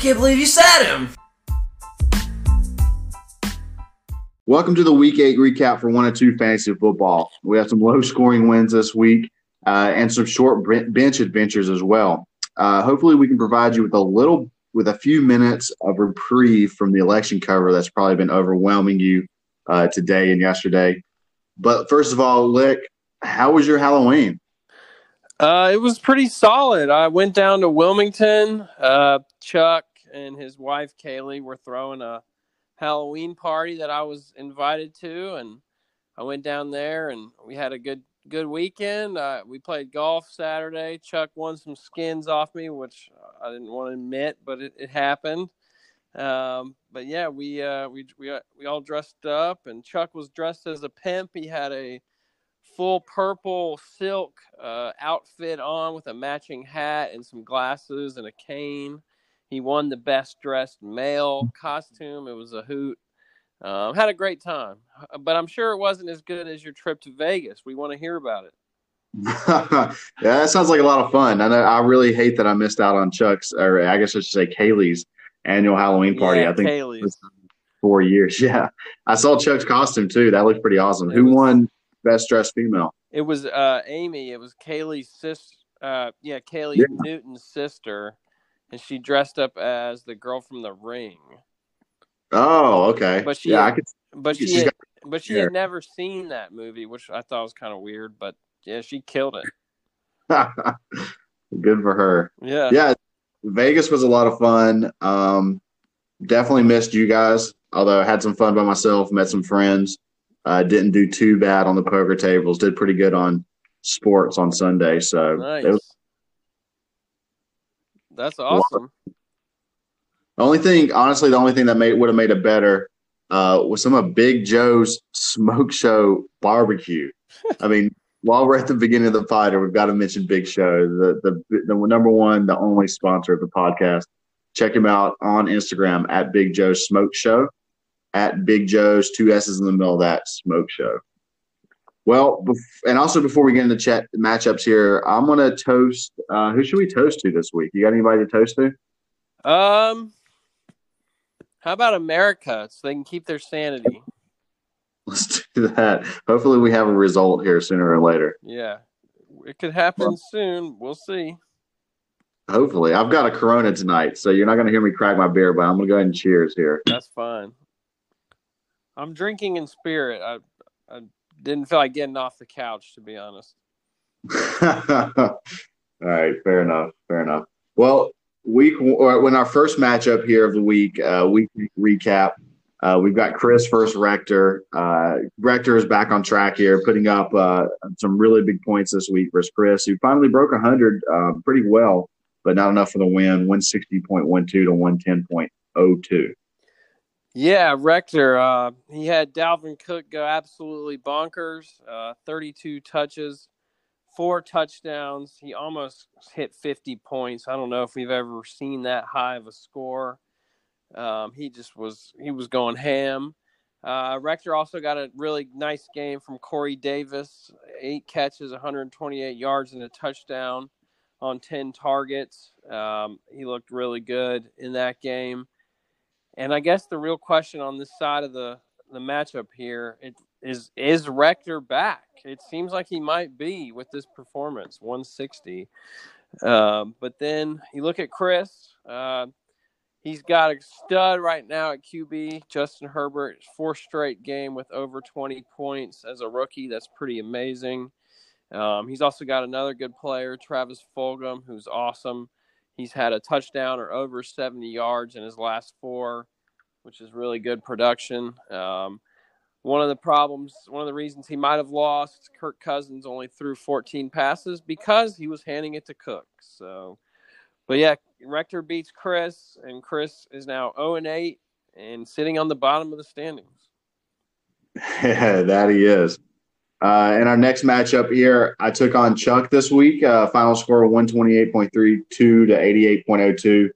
can't believe you sat him. Welcome to the Week Eight recap for one and two fantasy football. We have some low scoring wins this week uh, and some short bench adventures as well. Uh, hopefully, we can provide you with a little, with a few minutes of reprieve from the election cover that's probably been overwhelming you uh, today and yesterday. But first of all, Lick, how was your Halloween? Uh, it was pretty solid. I went down to Wilmington. Uh, Chuck and his wife Kaylee were throwing a Halloween party that I was invited to, and I went down there and we had a good good weekend. Uh, we played golf Saturday. Chuck won some skins off me, which I didn't want to admit, but it, it happened. Um, but yeah, we uh, we we uh, we all dressed up, and Chuck was dressed as a pimp. He had a full purple silk uh, outfit on with a matching hat and some glasses and a cane. He won the best dressed male costume. It was a hoot. Um, had a great time, but I'm sure it wasn't as good as your trip to Vegas. We want to hear about it. yeah, that sounds like a lot of fun. And I, I really hate that I missed out on Chuck's, or I guess I should say Kaylee's annual Halloween party. Yeah, I think Kaylee's. four years. Yeah, I saw Chuck's costume too. That looked pretty awesome. It Who was- won best dressed female? It was uh, Amy. It was Kaylee's sister. Uh, yeah, Kaylee Yeah. Newton's sister, and she dressed up as the girl from The Ring. Oh, okay. But she yeah, I had- could. But she, had, got but she had never seen that movie, which I thought was kind of weird. But yeah, she killed it. Good for her. Yeah, Yeah, Vegas was a lot of fun. Um, definitely missed you guys. Although I had some fun by myself, met some friends. Uh, didn't do too bad on the poker tables. Did pretty good on sports on Sunday. So nice. it was That's awesome. The only thing, honestly, the only thing that made would have made it better uh, was some of Big Joe's smoke show barbecue. I mean, while we're at the beginning of the pod, we've got to mention Big Show, the, the the number one, the only sponsor of the podcast. Check him out on Instagram at Big Joe's Smoke Show, at Big Joe's two S's in the middle of that Smoke Show. Well, and also before we get into chat matchups here, I'm gonna toast. Uh, who should we toast to this week? You got anybody to toast to? Um, how about America so they can keep their sanity? Let's do that. Hopefully, we have a result here sooner or later. Yeah, it could happen soon. We'll see. Hopefully, I've got a Corona tonight, so you're not going to hear me crack my beer, but I'm going to go ahead and cheers here. That's fine. I'm drinking in spirit. I I didn't feel like getting off the couch to be honest. All right, fair enough. Fair enough. Well, week or when our first matchup here of the week, uh, week recap. Uh, we've got Chris versus Rector. Uh, Rector is back on track here, putting up uh, some really big points this week versus Chris, who finally broke 100 uh, pretty well, but not enough for the win. 160.12 to 110.02. Yeah, Rector. Uh, he had Dalvin Cook go absolutely bonkers. Uh, 32 touches, four touchdowns. He almost hit 50 points. I don't know if we've ever seen that high of a score. Um, he just was he was going ham. Uh, Rector also got a really nice game from Corey Davis. Eight catches, 128 yards, and a touchdown on 10 targets. Um, he looked really good in that game. And I guess the real question on this side of the, the matchup here it, is is Rector back? It seems like he might be with this performance, 160. Um, but then you look at Chris. Uh, he's got a stud right now at QB. Justin Herbert, four straight game with over 20 points as a rookie. That's pretty amazing. Um, he's also got another good player, Travis Fulgham, who's awesome. He's had a touchdown or over 70 yards in his last four, which is really good production. Um, one of the problems, one of the reasons he might have lost, Kirk Cousins only threw 14 passes because he was handing it to Cook. So, but yeah, Rector beats Chris, and Chris is now 0 and 8 and sitting on the bottom of the standings. Yeah, that he is. Uh, in our next matchup here, I took on Chuck this week. Uh, final score 128.32 to 88.02.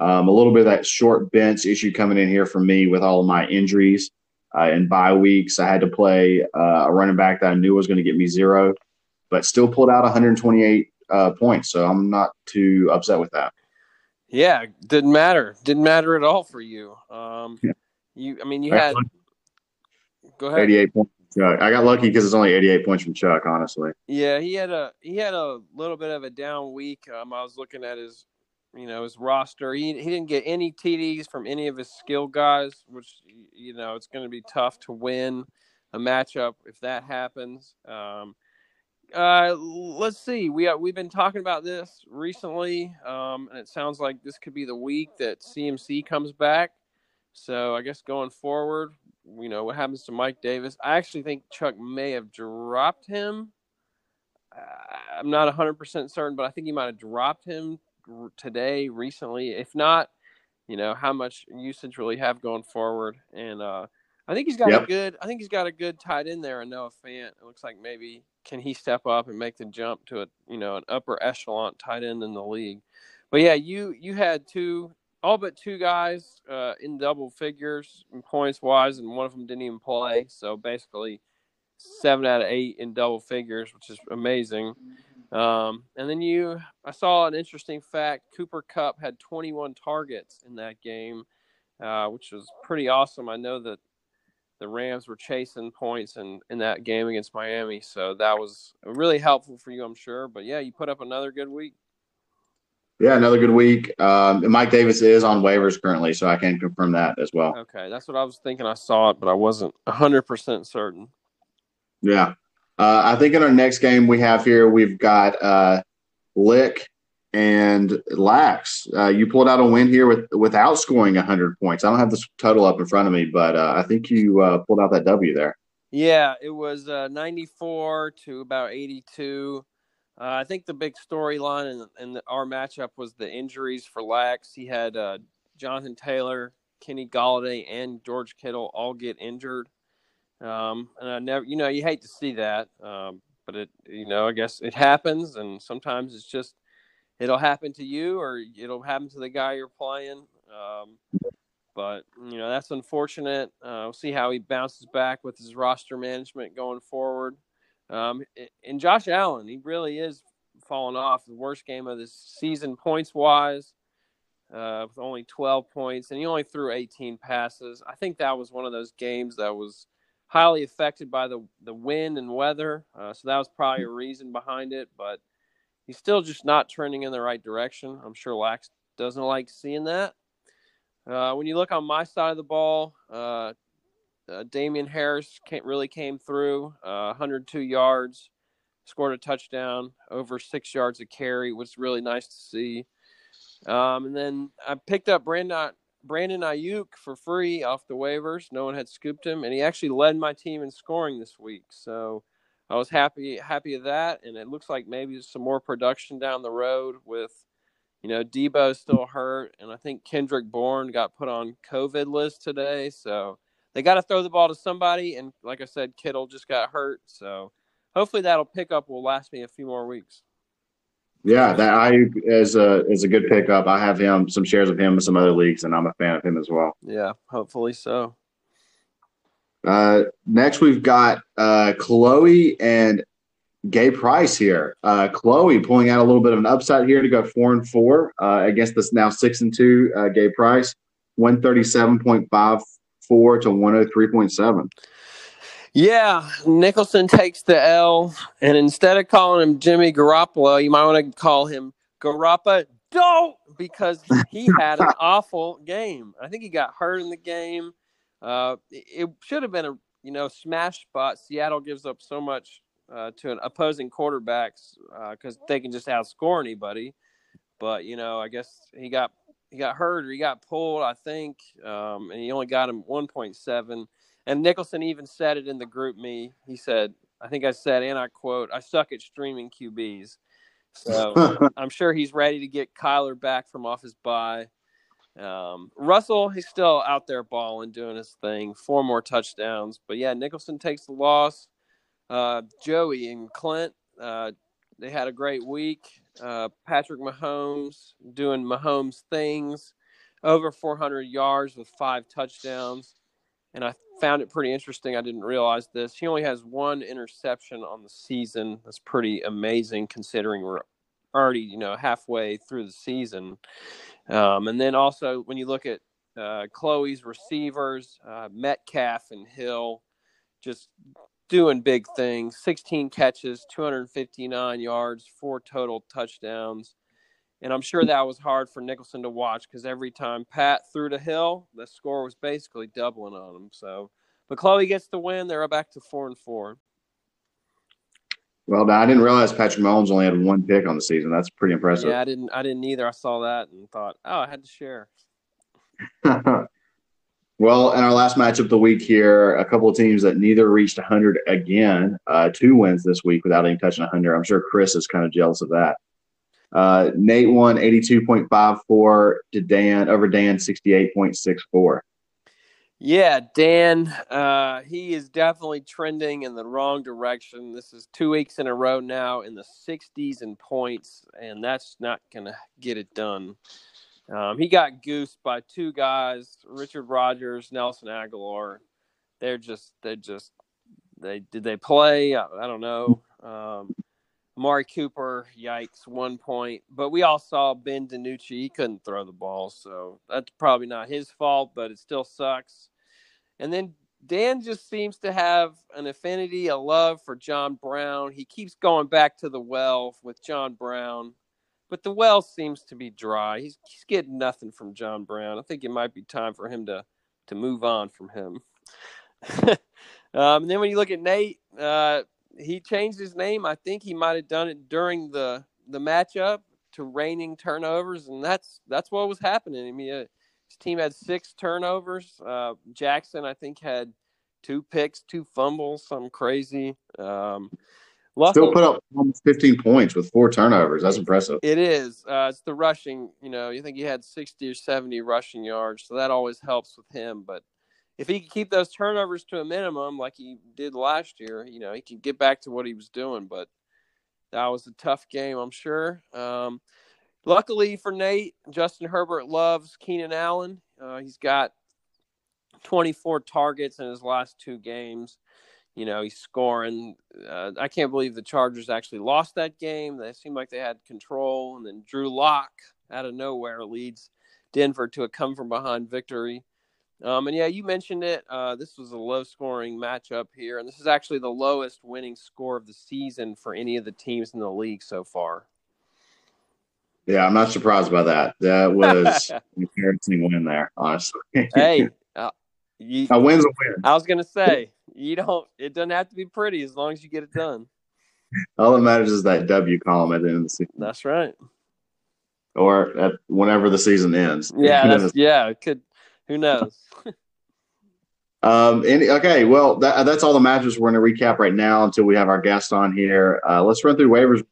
Um, a little bit of that short bench issue coming in here for me with all of my injuries uh, and bye weeks. I had to play uh, a running back that I knew was going to get me zero, but still pulled out 128 uh, points. So I'm not too upset with that. Yeah, didn't matter. Didn't matter at all for you. Um, yeah. you, I mean, you had. Go ahead. Eighty-eight points. Chuck. I got lucky because it's only eighty-eight points from Chuck. Honestly. Yeah, he had a he had a little bit of a down week. Um, I was looking at his, you know, his roster. He he didn't get any TDs from any of his skill guys, which you know it's going to be tough to win a matchup if that happens. Um, uh, let's see. We uh, we've been talking about this recently, um, and it sounds like this could be the week that CMC comes back. So I guess going forward, you know what happens to Mike Davis. I actually think Chuck may have dropped him. Uh, I'm not 100 percent certain, but I think he might have dropped him today recently. If not, you know how much usage will he have going forward? And uh, I think he's got yep. a good. I think he's got a good tight end there. And Noah Fant. It looks like maybe can he step up and make the jump to a you know an upper echelon tight end in the league. But yeah, you you had two all but two guys uh, in double figures in points wise, and one of them didn't even play. So basically, seven out of eight in double figures, which is amazing. Um, and then you, I saw an interesting fact: Cooper Kupp had 21 targets in that game, uh, which was pretty awesome. I know that the Rams were chasing points in, in that game against Miami. So that was really helpful for you, I'm sure. But yeah, you put up another good week. Yeah, another good week. Um, Mike Davis is on waivers currently, so I can confirm that as well. Okay, that's what I was thinking. I saw it, but I wasn't 100% certain. Yeah. Uh, I think in our next game we have here, we've got uh, Lick and Lax. Uh, you pulled out a win here with without scoring 100 points. I don't have this total up in front of me, but uh, I think you uh, pulled out that W there. Yeah, it was uh, 94 to about 82. Uh, I think the big storyline in, in our matchup was the injuries for Lax. He had uh, Jonathan Taylor, Kenny Golladay, and George Kittle all get injured. Um, and I never, you know, you hate to see that, um, but it, you know, I guess it happens, and sometimes it's just it'll happen to you or it'll happen to the guy you're playing. Um, but you know that's unfortunate. Uh, we'll see how he bounces back with his roster management going forward. Um, and Josh Allen, he really is falling off. The worst game of the season points wise, uh, with only 12 points, and he only threw 18 passes. I think that was one of those games that was highly affected by the the wind and weather. Uh, so that was probably a reason behind it. But he's still just not turning in the right direction. I'm sure Lax doesn't like seeing that. Uh, when you look on my side of the ball, uh, Damien Harris came, really came through, 102 uh, yards, scored a touchdown, over six yards of carry, was really nice to see. Um, and then I picked up Brandon Brandon Aiyuk for free off the waivers. No one had scooped him, and he actually led my team in scoring this week. So I was happy happy of that, and it looks like maybe some more production down the road with, you know, Deebo still hurt, and I think Kendrick Bourne got put on COVID list today, so they got to throw the ball to somebody, and like I said, Kittle just got hurt, so hopefully that'll pick up. Will last me a few more weeks. Yeah, that I is a is a good pickup. I have him some shares of him in some other leagues, and I'm a fan of him as well. Yeah, hopefully so. Uh, next, we've got uh, Chloe and Gay Price here. Uh, Chloe pulling out a little bit of an upside here to go four and four uh, against this now six and two uh, Gay Price, one thirty seven point five four to 103.7. Yeah, Nicholson takes the L, and instead of calling him Jimmy Garoppolo, you might want to call him Garappa Don't because he had an awful game. I think he got hurt in the game. Uh, it should have been a you know smash spot. Seattle gives up so much uh, to an opposing quarterbacks because uh, they can just outscore anybody. But you know, I guess he got he got hurt or he got pulled. I think, um, and he only got him one point seven. And Nicholson even said it in the GroupMe. He said, I think I said, and I quote, "I suck at streaming QBs." So I'm sure he's ready to get Kyler back from off his bye. Um, Russell, he's still out there balling, doing his thing. Four more touchdowns, but yeah, Nicholson takes the loss. Uh, Joey and Clint, uh, they had a great week. Uh, Patrick Mahomes doing Mahomes things, over 400 yards with five touchdowns. And I found it pretty interesting. I didn't realize this. He only has one interception on the season. That's pretty amazing considering we're already, you know, halfway through the season. Um, and then also when you look at uh, Chloe's receivers, uh, Metcalf and Hill, just doing big things 16 catches, 259 yards, four total touchdowns. And I'm sure that was hard for Nicholson to watch because every time Pat threw to Hill, the score was basically doubling on him. So, but Chloe gets the win. They're back to four and four. Well, I didn't realize Patrick Mahomes only had one pick on the season. That's pretty impressive. Yeah, I didn't. I didn't either. I saw that and thought, oh, I had to share. well, in our last matchup of the week here, a couple of teams that neither reached 100 again. Uh, two wins this week without any touching 100. I'm sure Chris is kind of jealous of that. Uh, Nate won 82.54 to Dan over Dan 68.64. Yeah, Dan, uh, he is definitely trending in the wrong direction. This is two weeks in a row now in the 60s in points, and that's not going to get it done. Um, he got goosed by two guys, Richard Rodgers, Nelson Agholor. They're just, they just, they did they play? I, I don't know. Um, Amari Cooper, yikes, one point. But we all saw Ben DiNucci; he couldn't throw the ball, so that's probably not his fault, but it still sucks. And then Dan just seems to have an affinity, a love for John Brown. He keeps going back to the well with John Brown, but the well seems to be dry. He's, he's getting nothing from John Brown. I think it might be time for him to to move on from him. um, and then when you look at Nate, uh, he changed his name. I think he might have done it during the the matchup to raining turnovers, and that's that's what was happening. I mean, uh, his team had six turnovers. Uh, Jackson, I think, had two picks, two fumbles, something crazy. Um, luckily, Still put up almost 15 points with four turnovers. That's impressive. It is. Uh, it's the rushing. You know, you think he had 60 or 70 rushing yards, so that always helps with him. But if he can keep those turnovers to a minimum, like he did last year, you know, he can get back to what he was doing. But that was a tough game, I'm sure. Um, Luckily for Nate, Justin Herbert loves Keenan Allen. Uh, he's got 24 targets in his last two games. You know, he's scoring. Uh, I can't believe the Chargers actually lost that game. They seemed like they had control. And then Drew Lock out of nowhere leads Denver to a come from behind victory. Um, and yeah, you mentioned it. Uh, this was a low scoring matchup here. And this is actually the lowest winning score of the season for any of the teams in the league so far. Yeah, I'm not surprised by that. That was an embarrassing win there, honestly. hey, uh, you, a win's a win. I was gonna say you don't. It doesn't have to be pretty as long as you get it done. All that matters is that W column at the end of the season. That's right. Or at whenever the season ends. Yeah, that's, yeah. It could. Who knows? Um, and, okay, well, that, that's all the matches we're going to recap right now until we have our guest on here. Uh, let's run through waivers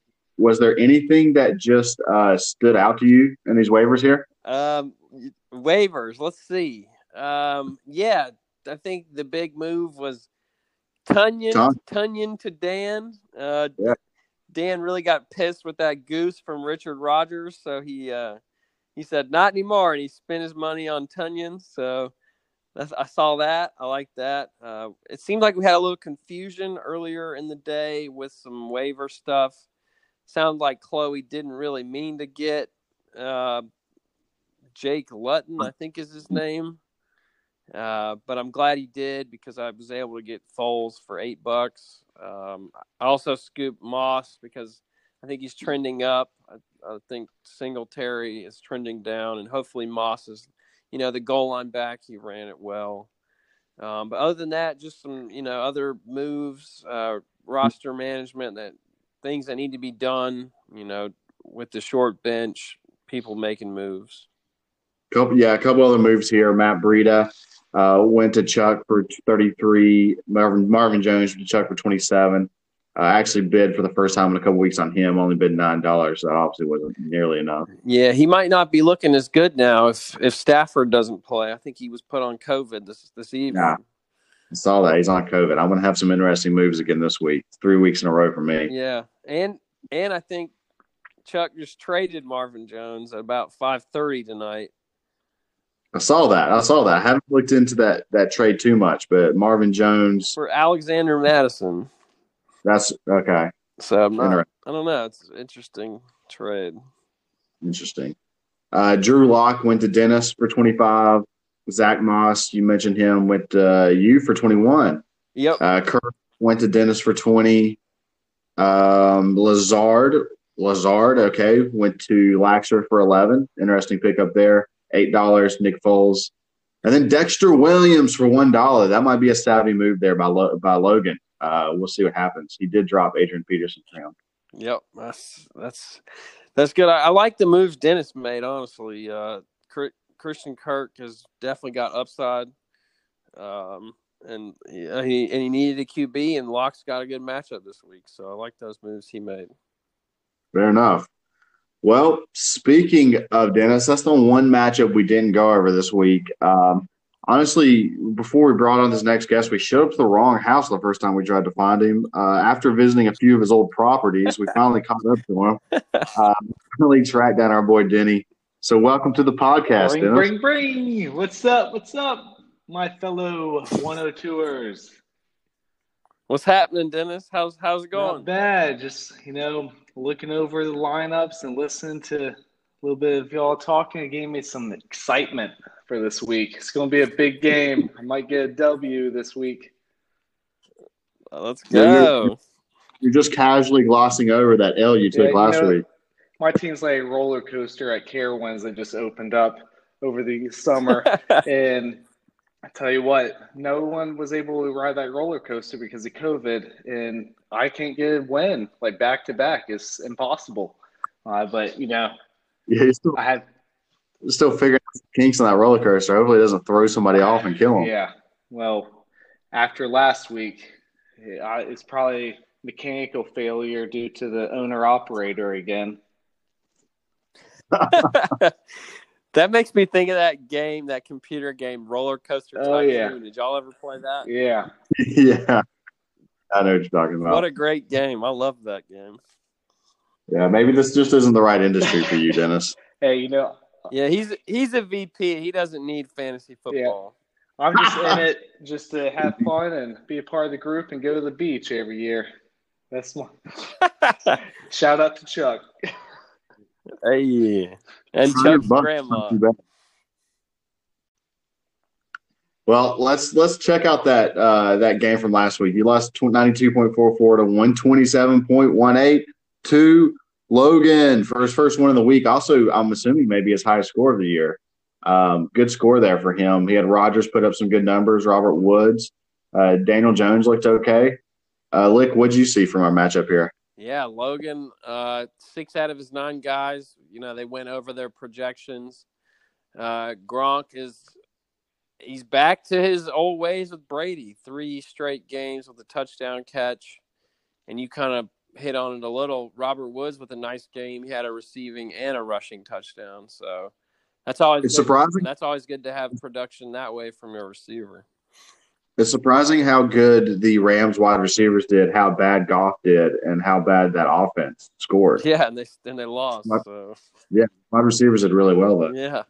was there anything that just uh, stood out to you in these waivers here? Um, waivers. Let's see. Um, yeah, I think the big move was Tonyan. Ton- Tonyan to Dan. Uh, yeah. Dan really got pissed with that goose from Richard Rodgers, so he uh, he said not anymore, and he spent his money on Tonyan. So I saw that. I like that. Uh, it seemed like we had a little confusion earlier in the day with some waiver stuff sounds like Chloe didn't really mean to get uh, Jake Luton, I think is his name. Uh, but I'm glad he did because I was able to get Foles for eight bucks. Um, I also scooped Moss because I think he's trending up. I, I, think Singletary is trending down, and hopefully Moss is, you know, the goal line back. He ran it well. Um, but other than that, just some, you know, other moves, uh, roster management that things that need to be done, you know, with the short bench, people making moves. Couple, yeah, a couple other moves here. Matt Breida uh, went to Chuck for 33. Marvin, Marvin Jones to Chuck for 27. I uh, actually bid for the first time in a couple weeks on him. Only bid nine dollars. That obviously wasn't nearly enough. Yeah, he might not be looking as good now if if Stafford doesn't play. I think he was put on COVID this this evening. Nah, I saw that he's on COVID. I'm going to have some interesting moves again this week. Three weeks in a row for me. Yeah, and and I think Chuck just traded Marvin Jones at about 5:30 tonight. I saw that. I saw that. I haven't looked into that that trade too much, but Marvin Jones for Alexander Mattison. That's okay. So I'm not. I don't know. It's an interesting trade. Interesting. Uh, Drew Lock went to Dennis for 25. Zach Moss, you mentioned him, went uh, you for 21. Yep. Uh, Kirk went to Dennis for 20. Um, Lazard, Lazard, okay, went to Laxer for 11. Interesting pickup there. $8. Nick Foles. And then Dexter Williams for $1. That might be a savvy move there by, Lo- by Logan. Uh, we'll see what happens. He did drop Adrian Peterson round. Yep. That's that's that's good. I, I like the moves Dennis made. Honestly, uh, Christian Kirk has definitely got upside. Um, and he, and he needed a QB, and Lock's got a good matchup this week. So I like those moves he made. Fair enough. Well, speaking of Dennis, that's the one matchup we didn't go over this week. Um, honestly, before we brought on this next guest, we showed up to the wrong house the first time we tried to find him. Uh, after visiting a few of his old properties, we finally caught up to him. Uh, finally tracked down our boy Denny. So, welcome to the podcast, bring, Dennis. Bring, bring. What's up? What's up, my fellow 102ers? What's happening, Dennis? How's how's it going? Not bad. Just you know, looking over the lineups and listening to a little bit of y'all talking. It gave me some excitement for this week. It's going to be a big game. I might get a W this week. Well, let's go. You're, you're, just casually glossing over that L you took yeah, last you know, week. My team's like a roller coaster at Carowinds that just opened up over the summer, and I tell you what, no one was able to ride that roller coaster because of COVID, and I can't get a win like back to back. It's impossible. Uh, but you know, yeah, still, I have still figuring out kinks on that roller coaster. Hopefully, it doesn't throw somebody off and kill them. Yeah. Well, after last week, it's probably mechanical failure due to the owner operator again. That makes me think of that game, that computer game, Roller Coaster Tycoon. Oh, yeah. Did y'all ever play that? Yeah. yeah. I know what you're talking about. What a great game. I love that game. Yeah, maybe this just isn't the right industry for you, Dennis. hey, you know. Uh, yeah, he's he's a VP. He doesn't need fantasy football. Yeah. I'm just in it just to have fun and be a part of the group and go to the beach every year. That's my shout out to Chuck. Hey, and Chuck's grandma. Well, let's let's check out that uh, that game from last week. You lost ninety two point four four to one twenty seven point one eight to Logan for his first one of the week. Also, I'm assuming maybe his highest score of the year. Um, good score there for him. He had Rodgers put up some good numbers. Robert Woods, uh, Daniel Jones looked okay. Uh, Lick, what'd you see from our matchup here? Yeah, Logan, uh, six out of his nine guys, you know, they went over their projections. Uh, Gronk is he's back to his old ways with Brady. Three straight games with a touchdown catch, and you kind of hit on it a little. Robert Woods with a nice game. He had a receiving and a rushing touchdown. So that's always it's surprising. That's always good to have production that way from your receiver. It's surprising how good the Rams wide receivers did, how bad Goff did, and how bad that offense scored. Yeah, and they and they lost. My, so. Yeah, wide receivers did really well though. Yeah.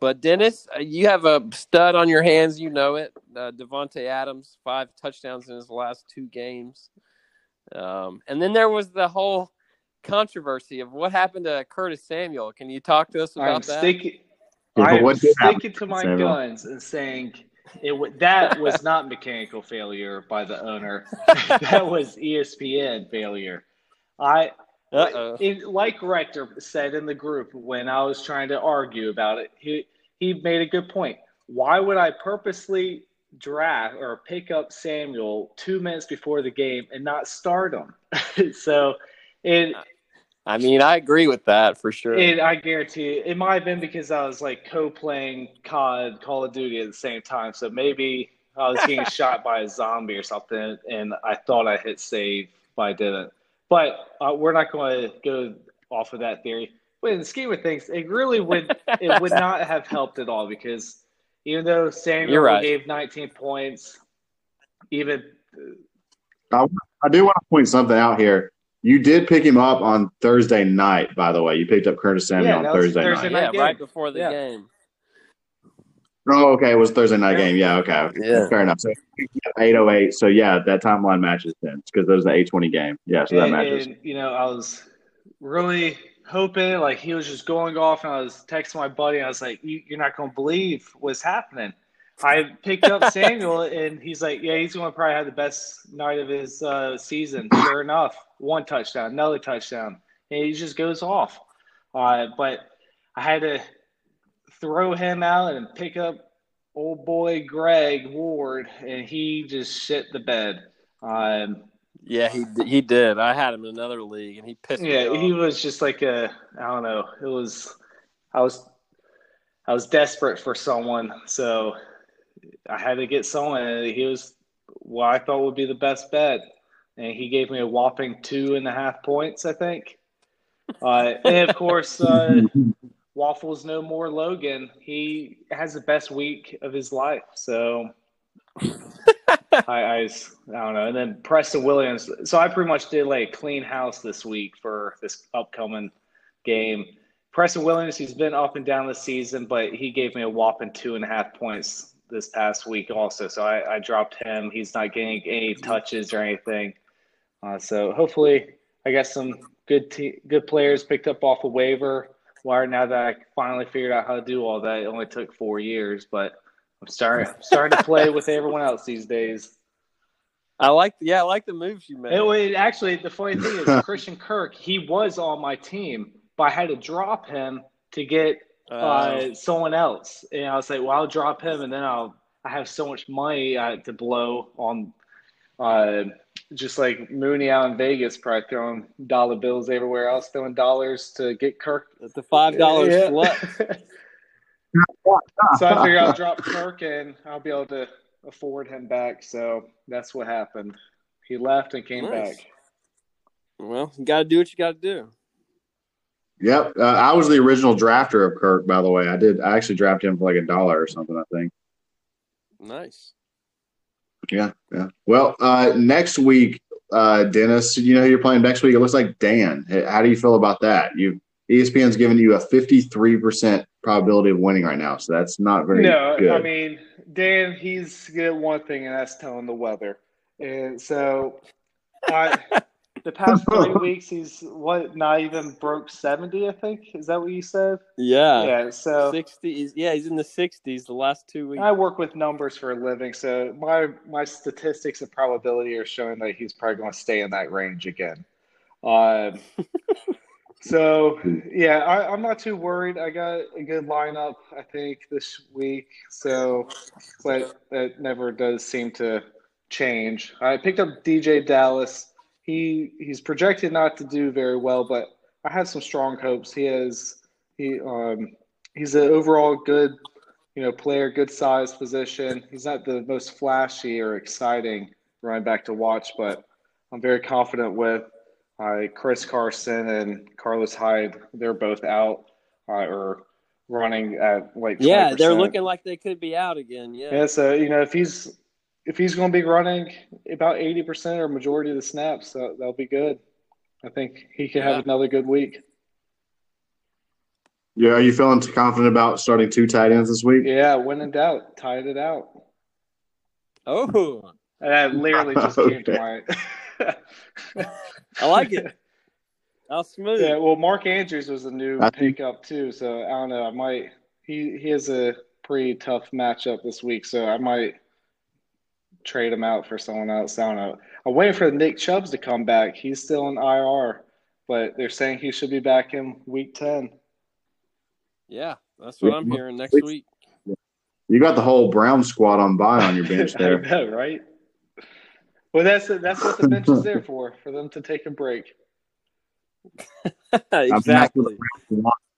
But Dennis, uh, you have a stud on your hands. You know it. Uh, Davante Adams, five touchdowns in his last two games. Um, and then there was the whole controversy of what happened to Curtis Samuel. Can you talk to us about I'm that? Sticking, I'm sticking to my Samuel? guns and saying it w- that was not mechanical failure by the owner. that was ESPN failure. I it, like Rector said in the group when I was trying to argue about it, he he made a good point. Why would I purposely draft or pick up Samuel two minutes before the game and not start him? so it uh, I mean, I agree with that for sure. It, I guarantee you, it might have been because I was like co-playing COD, Call of Duty at the same time. So maybe I was getting shot by a zombie or something, and I thought I hit save, but I didn't. But uh, we're not going to go off of that theory. But in the scheme of things, it really would it would not have helped at all because even though Samuel right. gave 19 points, even I, I do want to point something out here you did pick him up on Thursday night, by the way. You picked up Curtis Samuel yeah, on Thursday, Thursday night. night. Yeah, right before the yeah. game. Oh, okay. It was Thursday night game. Yeah, okay. Yeah. Fair enough. So 808. So, yeah, that timeline matches then because those are the 820 game. Yeah, so that and, matches. And, you know, I was really hoping like he was just going off, and I was texting my buddy. I was like, "You're not going to believe what's happening." I picked up Samuel, and he's like, "Yeah, he's going to probably have the best night of his uh, season." Sure enough, one touchdown, another touchdown, and he just goes off. Uh, but I had to throw him out and pick up old boy Greg Ward, and he just shit the bed. Um, yeah, he he did. I had him in another league, and he pissed yeah, he was just like a I don't know. It was I was I was desperate for someone, so I had to get someone, and he was what I thought would be the best bet, and he gave me a whopping two and a half points, I think. Uh, and of course, uh, Waffles no more Logan. He has the best week of his life, so I, I, I, don't know. And then Preston Williams. So I pretty much did like a clean house this week for this upcoming game. Preston Williams, he's been up and down this season, but he gave me a whopping two and a half points this past week also. So I, I dropped him. He's not getting any touches or anything. Uh, so hopefully I got some good te- good players picked up off a waiver wire now that I finally figured out how to do all that. It only took four years, but I'm starting starting to play with everyone else these days. I like yeah, I like the moves you made. It, it, actually the funny thing is Christian Kirk, he was on my team, but I had to drop him to get uh, uh, someone else. And I was like, well, I'll drop him, and then I'll I have so much money uh, to blow on, uh, just like Mooney out in Vegas, probably throwing dollar bills everywhere else, throwing dollars to get Kirk at the five dollars yeah. so I figure I'll drop Kirk, and I'll be able to afford him back. So that's what happened. He left and came nice. back. Well, you got to do what you got to do. Yep, uh, I was the original drafter of Kirk. By the way, I did. I actually drafted him for like a dollar or something. I think. Nice. Yeah, yeah. Well, uh, next week, uh, Dennis, you know who you're playing next week? It looks like Dan. How do you feel about that? You ESPN's giving you a 53% probability of winning right now, so that's not very no, good. I mean, Dan, he's good at one thing, and that's telling the weather. And so, I the past three weeks, he's what not even broke seventy. I think is that what you said? Yeah, yeah. So sixty. Yeah, he's in the sixties. The last two weeks. I work with numbers for a living, so my my statistics and probability are showing that he's probably going to stay in that range again. Um, so yeah, I, I'm not too worried. I got a good lineup, I think, this week. So, but that never does seem to change. I picked up dj Dallas he he's projected not to do very well, but I have some strong hopes. He has he um he's an overall good you know player, good size position. He's not the most flashy or exciting running back to watch, but I'm very confident with uh, Chris Carson and Carlos Hyde. They're both out uh, or running at like 20%. yeah, they're looking like they could be out again. Yeah, yeah. So you know if he's if he's going to be running about 80% or majority of the snaps, so that'll be good. I think he could have yeah. another good week. Yeah, are you feeling confident about starting two tight ends this week? Yeah, when in doubt, tied it out. Oh, and that literally just okay. came to my. I like it. How smooth. Yeah, well, Mark Andrews was a new pickup too, so I don't know. I might. He he has a pretty tough matchup this week, so I might trade him out for someone else. I don't know. I'm waiting for Nick Chubbs to come back. He's still in IR, but they're saying he should be back in week 10. Yeah, that's what I'm hearing next week. You got the whole Brown squad on by on your bench there. know, right? Well, that's that's what the bench is there for, for them to take a break. exactly.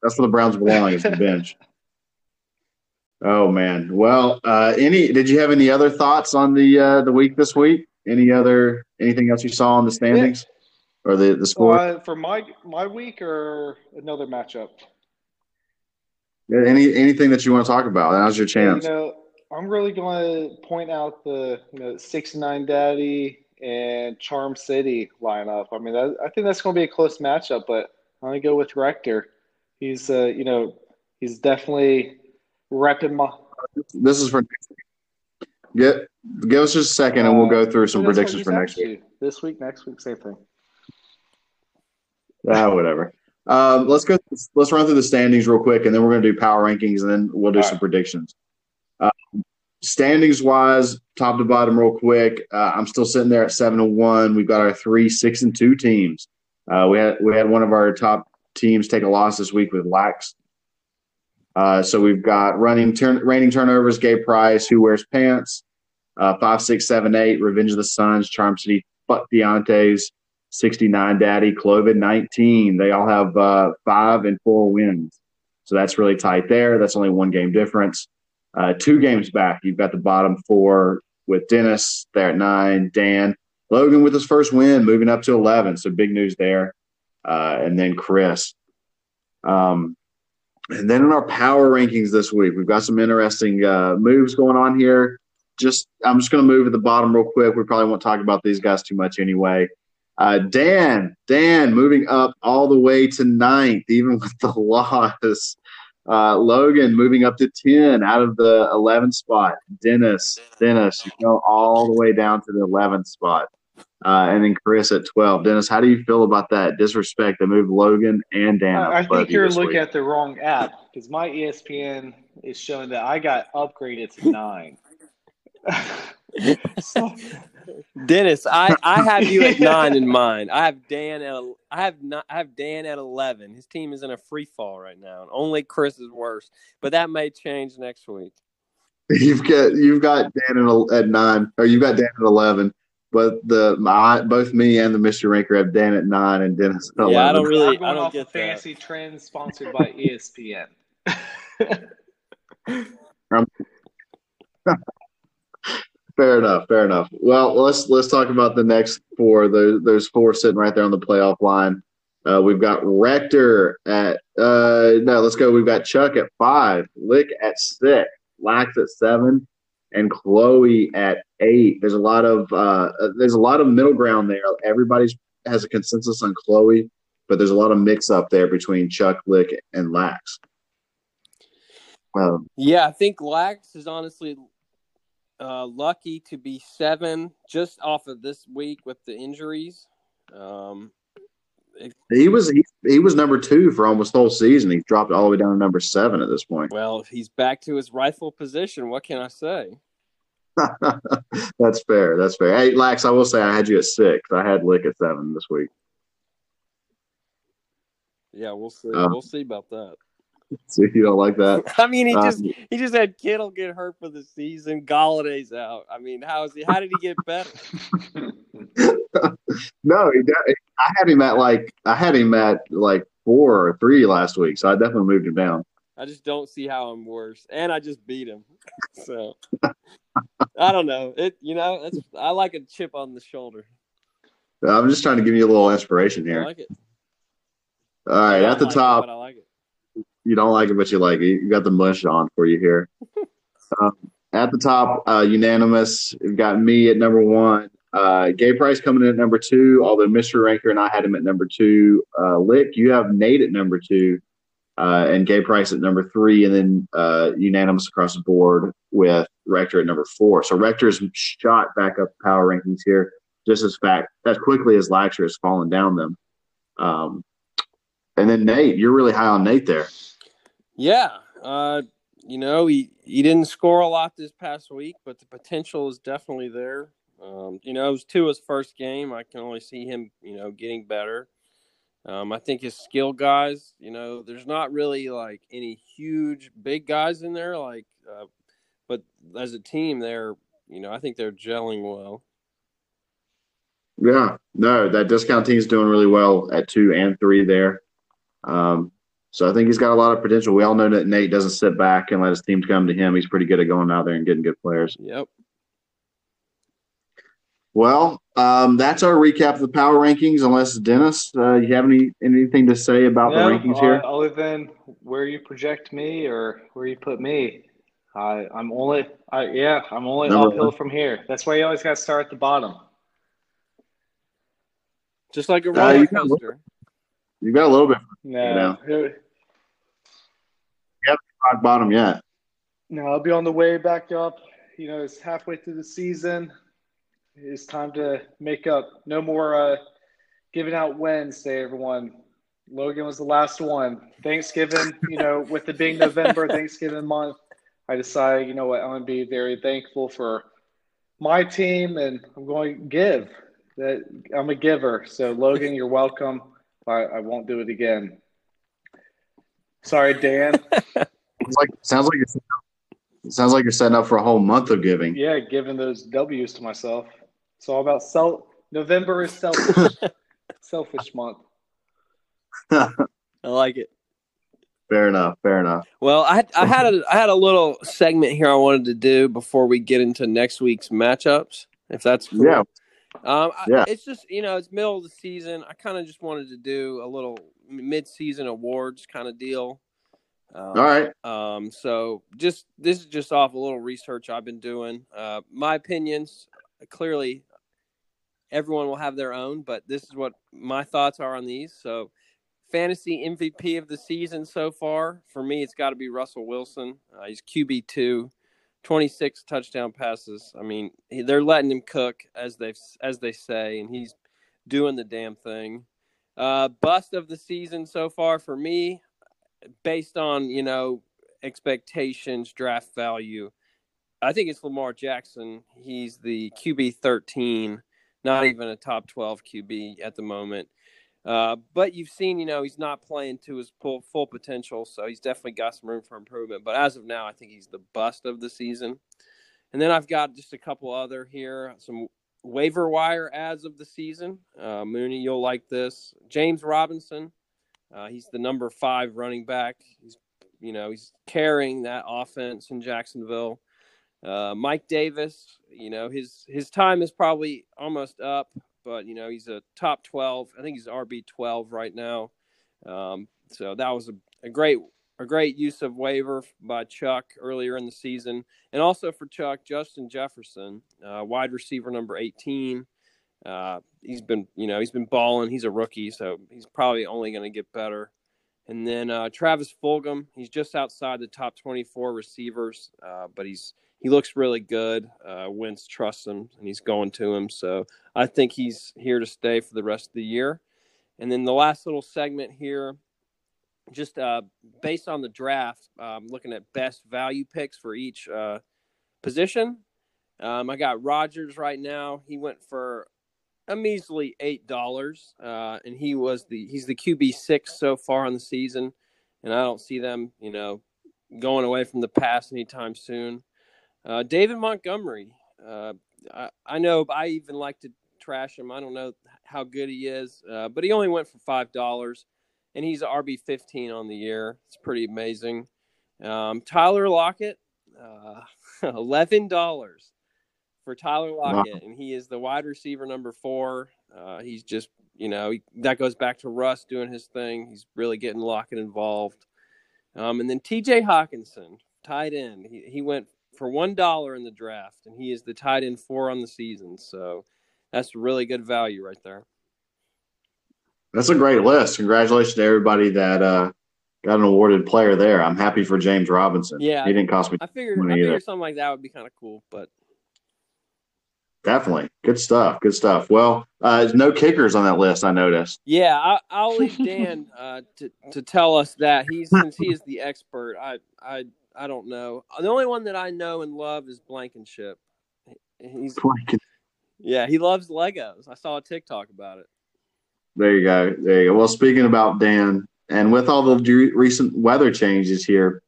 That's where the Browns belong, is the bench. Oh man. Well, uh, any did you have any other thoughts on the uh, the week this week? Any other anything else you saw on the standings yeah. or the the score uh, for my my week or another matchup? Yeah, any anything that you want to talk about? Now's your chance. You know, I'm really going to point out the you know six nine daddy and Charm City lineup. I mean, that, I think that's going to be a close matchup, but I'm going to go with Rector. He's uh, you know he's definitely repping my. This is for get give us just a second, and we'll go through some predictions for next week. This week, next week, same thing. Ah, whatever. Um, let's go. Let's run through the standings real quick, and then we're going to do power rankings, and then we'll do All some right. predictions. Uh, standings wise, top to bottom, real quick. Uh, I'm still sitting there at seven and one. We've got our three six and two teams. Uh, we had we had one of our top teams take a loss this week with Lax. Uh, so we've got running turn, reigning turnovers, Gay Price, who wears pants, uh, five six seven eight, Revenge of the Suns, Charm City, Fuck Deontay's, 69 Daddy, Clovid 19. They all have uh, five and four wins. So that's really tight there. That's only one game difference. Uh, two games back, you've got the bottom four with Dennis there at nine, Dan, Logan with his first win, moving up to 11. So big news there. Uh, and then Chris. Um, and then in our power rankings this week, we've got some interesting uh, moves going on here. Just I'm just going to move at the bottom real quick. We probably won't talk about these guys too much anyway. Uh, Dan, Dan, moving up all the way to ninth, even with the loss. Uh, Logan moving up to 10 out of the 11th spot. Dennis, Dennis, you go all the way down to the 11th spot. Uh, and then Chris at 12. Dennis, how do you feel about that disrespect that moved Logan and Dan? I think you're looking week? at the wrong app because my ESPN is showing that I got upgraded to nine. so, Dennis, I, I have you at nine in mind. I have Dan at I have not I have Dan at eleven. His team is in a free fall right now, and only Chris is worse. But that may change next week. You've got you've got Dan at, at nine, or you've got Dan at eleven. But the my, both me and the Mr. Ranker have Dan at nine and Dennis at eleven. Yeah, I don't really. I don't get fancy trends sponsored by ESPN. um, Fair enough. Fair enough. Well, let's let's talk about the next four. Those those four sitting right there on the playoff line. Uh, we've got Rector at uh, no. Let's go. We've got Chuck at five, Lick at six, Lax at seven, and Chloe at eight. There's a lot of uh, there's a lot of middle ground there. Everybody's has a consensus on Chloe, but there's a lot of mix up there between Chuck, Lick, and Lax. Um, yeah, I think Lax is honestly uh, lucky to be seven just off of this week with the injuries. Um, he was he, he was number two for almost the whole season. He's dropped all the way down to number seven at this point. Well, he's back to his rightful position. What can I say? That's fair. That's fair. Hey, Lax, I will say I had you at six. I had Lick at seven this week. Yeah, we'll see. Uh, we'll see about that. So you don't like that? I mean, he um, just he just had Kittle get hurt for the season. Golladay's out. I mean, how is he? How did he get better? no, he, I had him at like I had him at like four or three last week, so I definitely moved him down. I just don't see how I'm worse, and I just beat him. So I don't know. It you know, it's I like a chip on the shoulder. I'm just trying to give you a little inspiration here. I like it. All right, at the like top. It, I like it you don't like it, but you like it. You got the mush on for you here. um, at the top, uh, unanimous. We've got me at number one. Uh, Gay Price coming in at number two, although Mr. Ranker and I had him at number two. Uh, Lick, you have Nate at number two, uh, and Gay Price at number three, and then uh, unanimous across the board with Rector at number four. So Rector's shot back up power rankings here just as fact as quickly as Laxer has fallen down them. Um, and then Nate, you're really high on Nate there. Yeah, uh, you know he he didn't score a lot this past week, but the potential is definitely there. Um, you know, it was Tua's first game. I can only see him, you know, getting better. Um, I think his skill guys, you know, there's not really like any huge big guys in there, like, uh, but as a team, they're, you know, I think they're gelling well. Yeah, no, that discount team is doing really well at two and three there. Um, so I think he's got a lot of potential. We all know that Nate doesn't sit back and let his teams come to him. He's pretty good at going out there and getting good players. Yep. Well, um, that's our recap of the power rankings. Unless Dennis, uh, you have any anything to say about no, the rankings uh, here, other than where you project me or where you put me? I, I'm only, I, yeah, I'm only Number uphill one. from here. That's why you always got to start at the bottom. Just like a roller uh, coaster. You got a little bit. No. You, know. rock bottom yet. No, I'll be on the way back up. You know, it's halfway through the season. It's time to make up. No more uh, giving out Wednesday, everyone. Logan was the last one. Thanksgiving, you know, with it being November, Thanksgiving month, I decided, you know what, I'm going to be very thankful for my team and I'm going to give. That I'm a giver. So, Logan, you're welcome. I, I won't do it again. Sorry, Dan. It's like sounds like you're it sounds like you're setting up for a whole month of giving. Yeah, giving those W's to myself. It's all about self. November is selfish, selfish month. I like it. Fair enough. Fair enough. Well, I I had a I had a little segment here I wanted to do before we get into next week's matchups. If that's cool. Yeah. Um, yeah. I, it's just you know it's middle of the season. I kind of just wanted to do a little mid-season awards kind of deal. Um, All right. Um, so just this is just off a little research I've been doing. Uh, my opinions clearly everyone will have their own, but this is what my thoughts are on these. So fantasy MVP of the season so far for me, it's got to be Russell Wilson. Uh, he's QB two. 26 touchdown passes. I mean, they're letting him cook as they as they say, and he's doing the damn thing. Uh, bust of the season so far for me, based on you know expectations, draft value. I think it's Lamar Jackson. He's the QB 13, not even a top 12 QB at the moment. Uh, but you've seen, you know, he's not playing to his full, full potential, so he's definitely got some room for improvement. But as of now, I think he's the bust of the season. And then I've got just a couple other here, some waiver wire ads of the season. Uh, Mooney, you'll like this. James Robinson, uh, he's the number five running back. He's, you know, he's carrying that offense in Jacksonville. Uh, Mike Davis, you know, his his time is probably almost up, but you know, he's a top twelve. I think he's RB twelve right now. Um, so that was a, a great a great use of waiver by Chuck earlier in the season, and also for Chuck, Justin Jefferson, uh, wide receiver number eighteen. Uh, he's been, you know, he's been balling. He's a rookie, so he's probably only going to get better. And then uh, Travis Fulgham, he's just outside the top 24 receivers, uh, but he's he looks really good. Uh, Wentz trusts him, and he's going to him. So I think he's here to stay for the rest of the year. And then the last little segment here, just uh, based on the draft, um, looking at best value picks for each uh, position. Um, I got Rodgers right now. He went for a measly eight dollars, uh, and he was the he's the QB six so far on the season, and I don't see them, you know, going away from the pass anytime soon. Uh, David Montgomery, uh, I, I, know I even like to trash him. I don't know how good he is, uh, but he only went for five dollars, and he's RB fifteen on the year. It's pretty amazing. Um, Tyler Lockett, uh, eleven dollars for Tyler Lockett, wow. and he is the wide receiver number four. Uh, he's just, you know, he, that goes back to Russ doing his thing. He's really getting Lockett involved. Um, and then T.J. Hockenson, tight end. He he went for one dollar in the draft, and he is the tight end four on the season. So that's really good value right there. That's a great list. Congratulations to everybody that uh, got an awarded player there. I'm happy for James Robinson. Yeah, he didn't cost me. I figured. I figured something like that would be kind of cool, but Definitely. Good stuff. Good stuff. Well, uh, no kickers on that list, I noticed. Yeah, I, will leave Dan uh, to, to tell us that. He's since he is the expert, I I I don't know. The only one that I know and love is Blankenship. He's Blanken. Yeah, he loves Legos. I saw a TikTok about it. There you go. There you go. Well, speaking about Dan, and with all the recent weather changes here,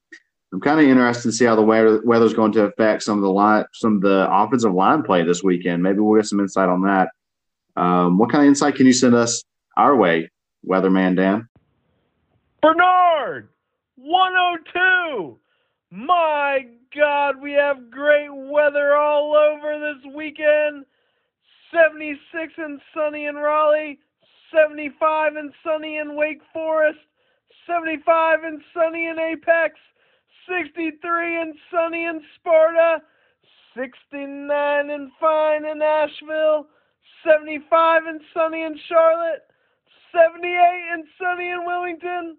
I'm kind of interested to see how the weather weather's going to affect some of the line, some of the offensive line play this weekend. Maybe we'll get some insight on that. Um, what kind of insight can you send us our way, Weatherman Dan? Bernard, 102. My God, we have great weather all over this weekend. 76 and sunny in Raleigh, 75 and sunny in Wake Forest, 75 and sunny in Apex, 63 and sunny in Sparta, 69 and fine in Asheville, 75 and sunny in Charlotte, 78 and sunny in Wilmington,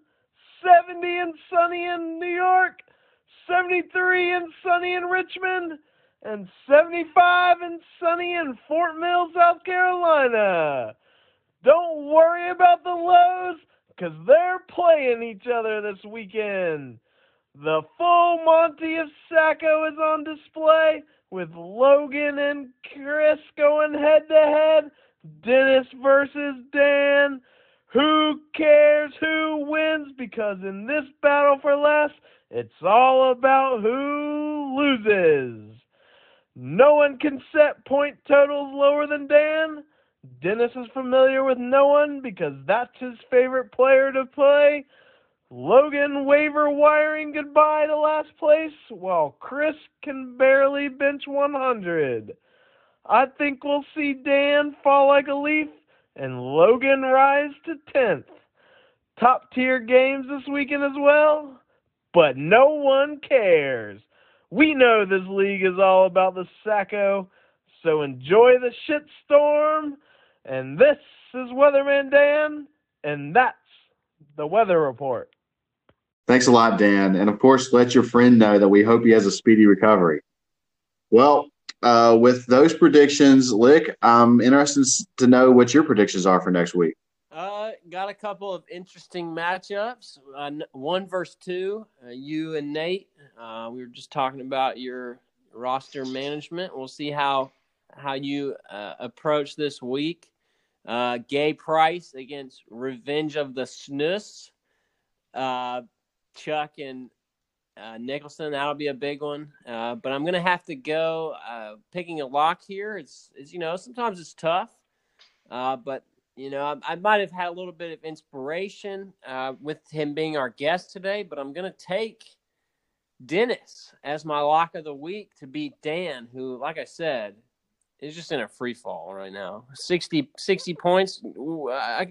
70 and sunny in New York, 73 and sunny in Richmond, and 75 and sunny in Fort Mill, South Carolina. Don't worry about the lows because they're playing each other this weekend. The full Monty of Sacko is on display with Logan and Chris going head to head. Dennis versus Dan. Who cares who wins? Because in this battle for last, it's all about who loses. No one can set point totals lower than Dan. Dennis is familiar with no one because that's his favorite player to play. Logan waiver wiring goodbye to last place, while Chris can barely bench 100. I think we'll see Dan fall like a leaf and Logan rise to 10th. Top tier games this weekend as well, but no one cares. We know this league is all about the Sacko, so enjoy the shitstorm. And this is Weatherman Dan, and that's the weather report. Thanks a lot, Dan. And of course, let your friend know that we hope he has a speedy recovery. Well, uh, with those predictions, Lick, I'm interested to know what your predictions are for next week. Got a couple of interesting matchups. Uh, one versus two. Uh, you and Nate. Uh, we were just talking about your roster management. We'll see how how you uh, approach this week. Uh, Gay Price against Revenge of the Snus. Uh, Chuck and Nicholson, that'll be a big one. But I'm to have to go picking a lock here. It's, it's, you know, sometimes it's tough. But, you know, I, I, might have had a little bit of inspiration uh, with him being our guest today, but I'm going to take Dennis as my lock of the week to beat Dan, who, like I said, is just in a free fall right now. 60, 60 points.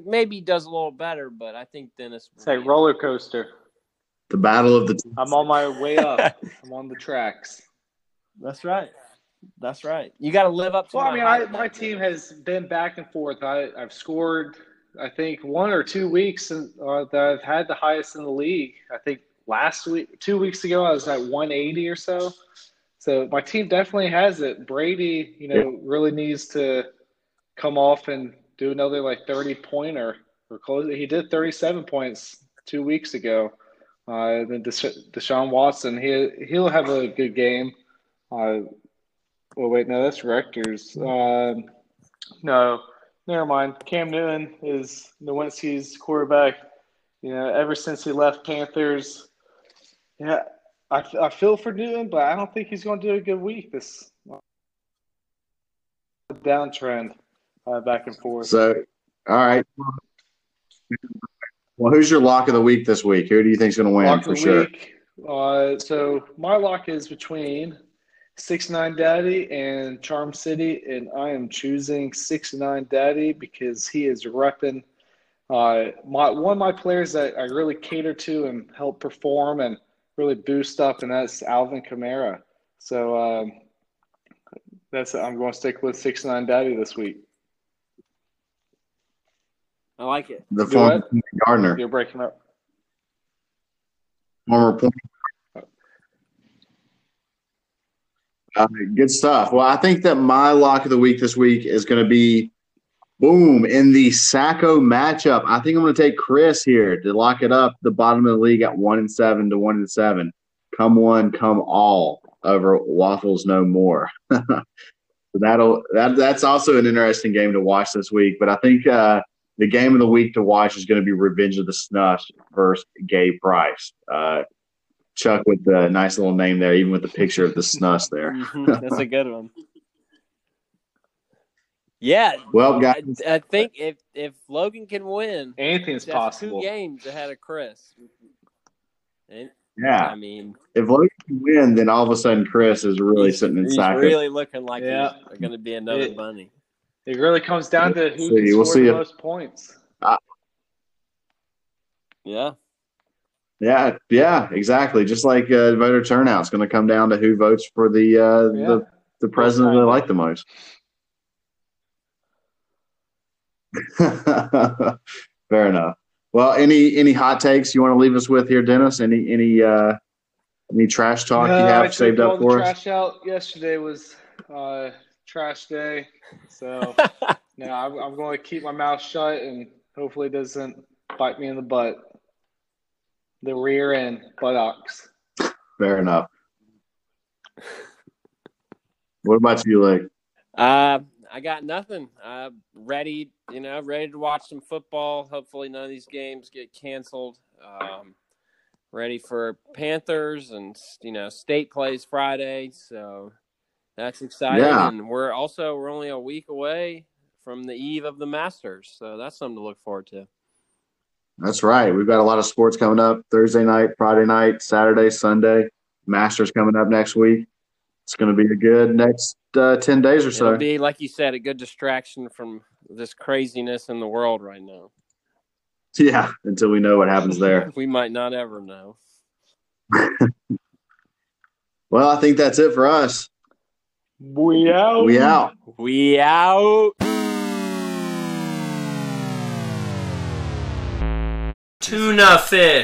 maybe does a little better, but I think Dennis. Say roller coaster. The battle of the. Teams. I'm on my way up. I'm on the tracks. That's right. That's right. You got to live up to. Well, I mean, I, my team has been back and forth. I, I've scored, I think, one or two weeks uh, that I've had the highest in the league. I think last week, two weeks ago, I was at 180 or so. So my team definitely has it. Brady, you know, yeah. really needs to come off and do another like 30 pointer or close. He did 37 points two weeks ago. Uh, then Desha- Deshaun Watson, he he'll have a good game. Uh, well, wait, no, that's Rector's. Um, no, never mind. Cam Newton is Nowinski's quarterback. You know, ever since he left Panthers, yeah, I, I feel for Newton, but I don't think he's going to do a good week. This downtrend uh, back and forth. So, all right. Well, who's your lock of the week this week? Who do you think is going to win for sure? Uh, so my lock is between Six Nine Daddy and Charm City, and I am choosing Six Nine Daddy because he is repping uh, my one of my players that I really cater to and help perform and really boost up, and that's Alvin Kamara. So um, that's I'm going to stick with Six Nine Daddy this week. I like it. The former Gardner. You're breaking up. Former point. Uh, good stuff. Well, I think that my lock of the week this week is going to be boom in the Sacko matchup. I think I'm going to take Chris here to lock it up. The bottom of the league at one and seven to one and seven. Come one, come all over waffles no more. that'll that that's also an interesting game to watch this week. But I think uh, the game of the week to watch is going to be Revenge of the Snus versus Gay Price. Uh, Chuck with the nice little name there, even with the picture of the snus there. mm-hmm. That's a good one. Yeah. Well, guys, I, I, think if if Logan can win, anything's possible. Two games ahead of Chris. And, yeah. I mean, if Logan can win, then all of a sudden Chris is really sitting inside. he's really looking like yeah. he's going to be another it, bunny. It really comes down to who see. can we'll score the most points. Uh, yeah. Yeah, yeah, exactly. Just like uh, voter turnout is going to come down to who votes for the uh, yeah. the the president they like the most. Fair enough. Well, any any hot takes you want to leave us with here, Dennis? Any any uh, any trash talk no, you have I saved up for us? Trash out yesterday was uh, trash day. So now I'm, I'm, going to keep my mouth shut and hopefully it doesn't bite me in the butt. The rear end buttocks. Fair enough. what about you, like? Uh, I got nothing. Uh, ready, you know, ready to watch some football. Hopefully, none of these games get canceled. Um, ready for Panthers and you know, state plays Friday, so that's exciting. Yeah. And we're also we're only a week away from the eve of the Masters, so that's something to look forward to. That's right. We've got a lot of sports coming up Thursday night, Friday night, Saturday, Sunday. Masters coming up next week. It's going to be a good next uh, 10 days or so. It'll be, like you said, a good distraction from this craziness in the world right now. Yeah, until we know what happens there. we might not ever know. well, I think that's it for us. We out. We out. We out. Tuna fish.